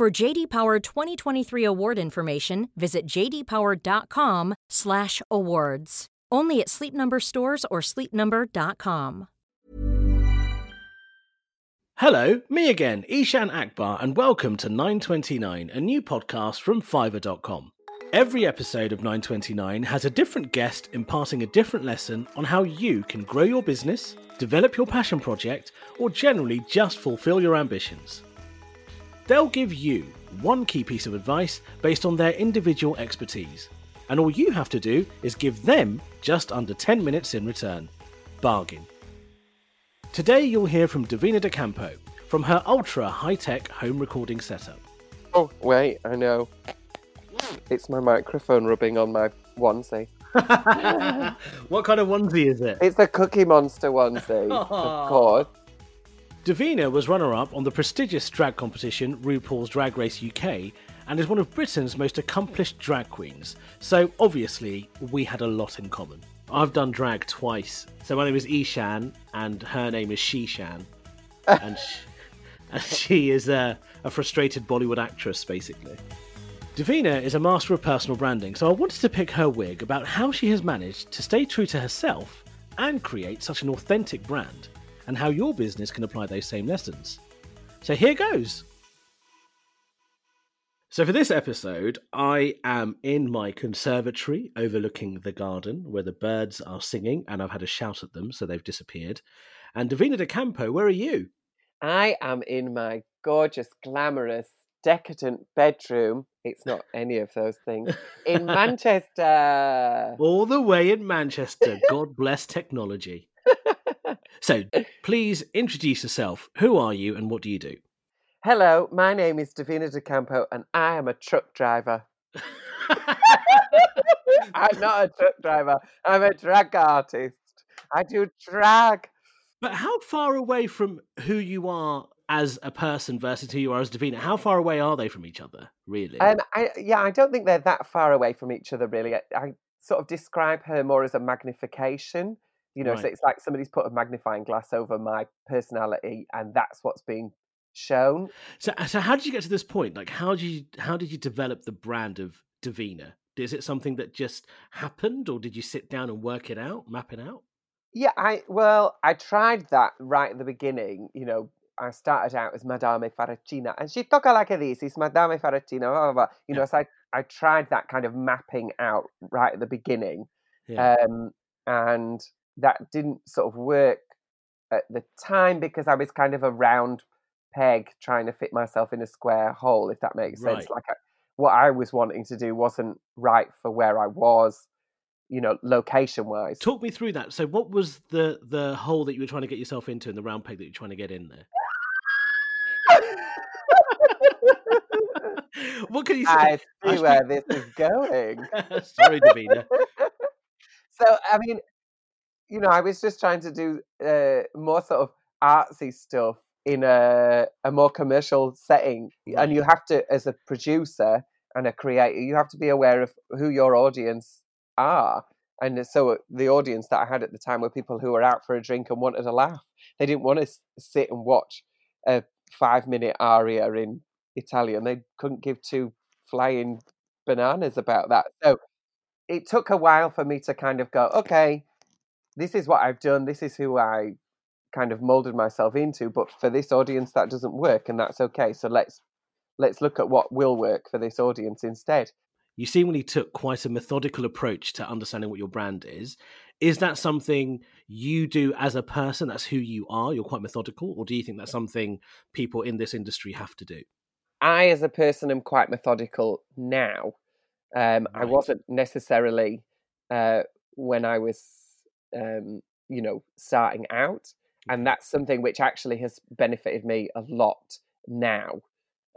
For JD Power 2023 award information, visit jdpower.com/awards. Only at Sleep Number stores or sleepnumber.com. Hello, me again, Ishan Akbar, and welcome to 929, a new podcast from Fiverr.com. Every episode of 929 has a different guest imparting a different lesson on how you can grow your business, develop your passion project, or generally just fulfill your ambitions. They'll give you one key piece of advice based on their individual expertise, and all you have to do is give them just under 10 minutes in return. Bargain. Today you'll hear from Divina De Campo from her ultra high tech home recording setup. Oh, wait, I know. It's my microphone rubbing on my onesie. what kind of onesie is it? It's a Cookie Monster onesie, of course. Divina was runner up on the prestigious drag competition RuPaul's Drag Race UK and is one of Britain's most accomplished drag queens, so obviously we had a lot in common. I've done drag twice. So my name is Ishan and her name is Shishan. and, she, and she is a, a frustrated Bollywood actress, basically. Divina is a master of personal branding, so I wanted to pick her wig about how she has managed to stay true to herself and create such an authentic brand and how your business can apply those same lessons. So here goes. So, for this episode, I am in my conservatory overlooking the garden where the birds are singing, and I've had a shout at them, so they've disappeared. And Divina De Campo, where are you? I am in my gorgeous, glamorous, decadent bedroom. It's not any of those things. In Manchester. All the way in Manchester. God bless technology. So please introduce yourself. Who are you and what do you do? Hello, my name is Divina De Campo and I am a truck driver. I'm not a truck driver, I'm a drag artist. I do drag. But how far away from who you are as a person versus who you are as Divina, how far away are they from each other, really? Um, I, yeah, I don't think they're that far away from each other, really. I, I sort of describe her more as a magnification you know, right. so it's like somebody's put a magnifying glass over my personality, and that's what's being shown. So, so how did you get to this point? Like, how did you how did you develop the brand of Divina? Is it something that just happened, or did you sit down and work it out, map it out? Yeah, I well, I tried that right at the beginning. You know, I started out as Madame Faracina, and she toca like this. It's Madame Faracina, blah, blah, blah. You know, so I, I tried that kind of mapping out right at the beginning, yeah. um, and that didn't sort of work at the time because I was kind of a round peg trying to fit myself in a square hole, if that makes sense. Right. Like I, what I was wanting to do wasn't right for where I was, you know, location wise. Talk me through that. So, what was the the hole that you were trying to get yourself into, and the round peg that you're trying to get in there? what can you say? I see where this is going. Sorry, Divina. so, I mean, you know, I was just trying to do uh, more sort of artsy stuff in a, a more commercial setting. And you have to, as a producer and a creator, you have to be aware of who your audience are. And so the audience that I had at the time were people who were out for a drink and wanted a laugh. They didn't want to sit and watch a five minute aria in Italian. They couldn't give two flying bananas about that. So it took a while for me to kind of go, okay, this is what I've done, this is who I kind of molded myself into, but for this audience that doesn't work and that's okay. So let's let's look at what will work for this audience instead. You seemingly took quite a methodical approach to understanding what your brand is. Is that something you do as a person? That's who you are? You're quite methodical? Or do you think that's something people in this industry have to do? I, as a person, am quite methodical now. Um, right. I wasn't necessarily uh, when I was um, you know, starting out. And that's something which actually has benefited me a lot now.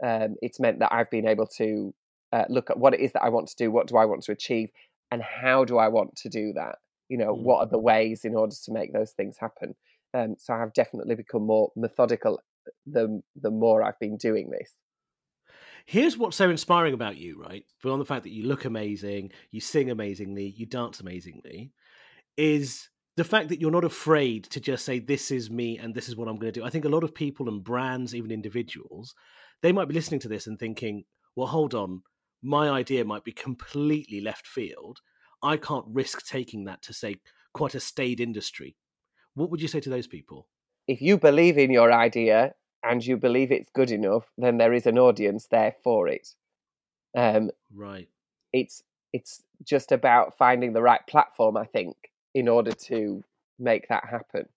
Um, it's meant that I've been able to uh, look at what it is that I want to do, what do I want to achieve, and how do I want to do that? You know, Mm. what are the ways in order to make those things happen? Um, so I've definitely become more methodical the the more I've been doing this. Here's what's so inspiring about you, right? Beyond the fact that you look amazing, you sing amazingly, you dance amazingly, is the fact that you're not afraid to just say, This is me and this is what I'm going to do. I think a lot of people and brands, even individuals, they might be listening to this and thinking, Well, hold on, my idea might be completely left field. I can't risk taking that to, say, quite a staid industry. What would you say to those people? If you believe in your idea and you believe it's good enough, then there is an audience there for it. Um, Right. it's it's just about finding the right platform i think in order to make that happen.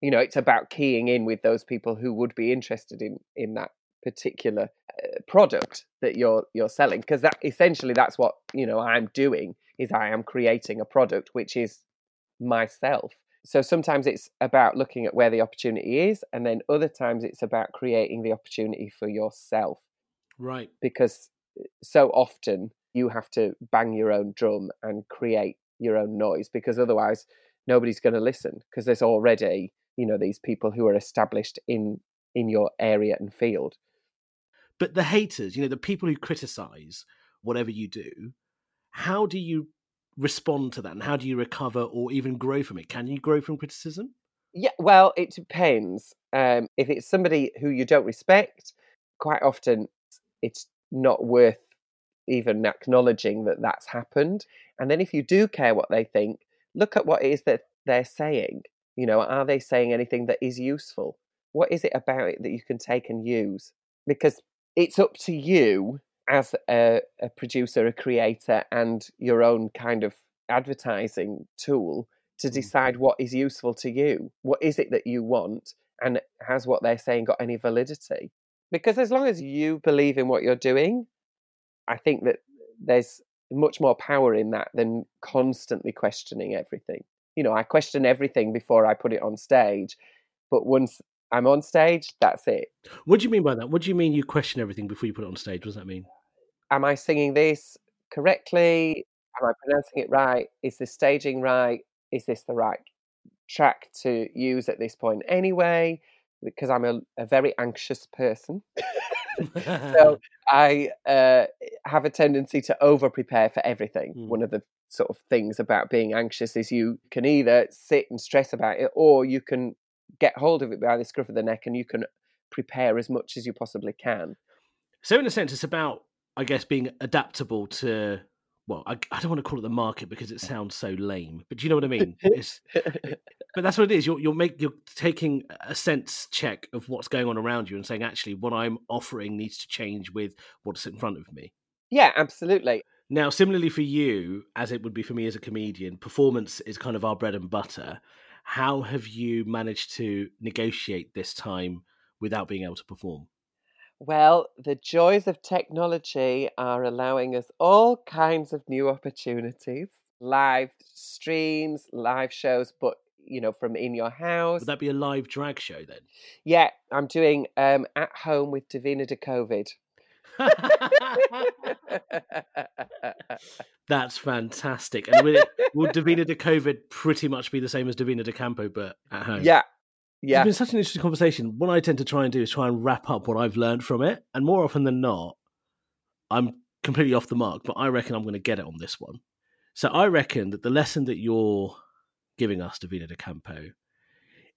You know it's about keying in with those people who would be interested in in that particular uh, product that you're you're selling because that essentially that's what you know i'm doing is i am creating a product which is myself. So sometimes it's about looking at where the opportunity is and then other times it's about creating the opportunity for yourself. Right. because uh, so often you have to bang your own drum and create your own noise because otherwise nobody's going to listen because there's already you know these people who are established in in your area and field But the haters, you know, the people who criticize whatever you do, how do you respond to that and how do you recover or even grow from it? Can you grow from criticism? yeah well it depends um if it's somebody who you don't respect quite often it's not worth even acknowledging that that's happened. And then if you do care what they think look at what it is that they're saying. You know are they saying anything that is useful? What is it about it that you can take and use? Because it's up to you as a, a producer a creator and your own kind of advertising tool to Mm. decide what is useful to you. What is it that you want? And has what they're saying got any validity? Because as long as you believe in what you're doing i think that there's much more power in that than constantly questioning everything. You know i question everything before i put it on stage but once i'm on stage that's it. What do you mean by that? What do you mean you question everything before you put it on stage? What does that mean? am i singing this correctly? Am i pronouncing it right? Is the staging right? Is this the right track to use at this point anyway? Because i'm a, a very anxious person so I uh, have a tendency to over prepare for everything. Mm. One of the sort of things about being anxious is you can either sit and stress about it, or you can get hold of it by the scruff of the neck and you can prepare as much as you possibly can. so, in a sense, it's about, I guess, being adaptable to. Well, I, I don't want to call it the market because it sounds so lame, but do you know what I mean? It's, but that's what it is. You're you're make you're taking a sense check of what's going on around you and saying, actually, what I'm offering needs to change with what's in front of me. yeah, absolutely. Now, similarly for you, as it would be for me as a comedian, performance is kind of our bread and butter. How have you managed to negotiate this time without being able to perform? Well, the joys of technology are allowing us all kinds of new opportunities. Live streams, live shows, but you know, from in your house. Would that be a live drag show then? Yeah, I'm doing um, at home with Divina de COVID. That's fantastic. And will, it, will Divina de COVID pretty much be the same as Divina de Campo, but at home? yeah, yeah. It's been such an interesting conversation. What I tend to try and do is try and wrap up what I've learned from it. And more often than not, I'm completely off the mark, but I reckon I'm going to get it on this one. So I reckon that the lesson that you're giving us, Divina de Campo,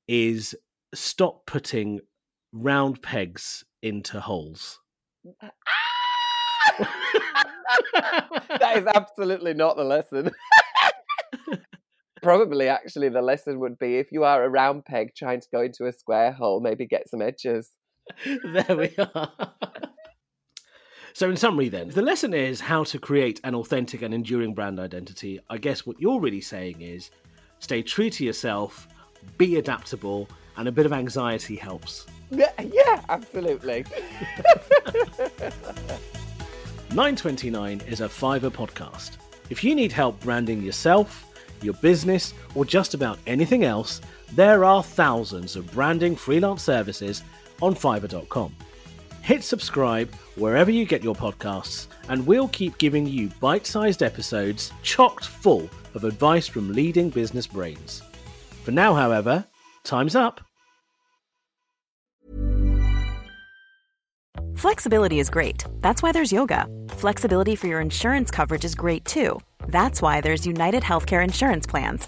is stop putting round pegs into holes. that is absolutely not the lesson. Probably, actually, the lesson would be if you are a round peg trying to go into a square hole, maybe get some edges. there we are. So, in summary, then, the lesson is how to create an authentic and enduring brand identity. I guess what you're really saying is stay true to yourself, be adaptable, and a bit of anxiety helps. Yeah, yeah absolutely. 929 is a Fiverr podcast. If you need help branding yourself, your business, or just about anything else, there are thousands of branding freelance services on Fiverr.com. hit subscribe wherever you get your podcasts, and we'll keep giving you bite sized episodes chocked full of advice from leading business brains. For now, however, time's up. Flexibility is great. That's why there's yoga. Flexibility for your insurance coverage is great too. That's why there's United Healthcare Insurance Plans.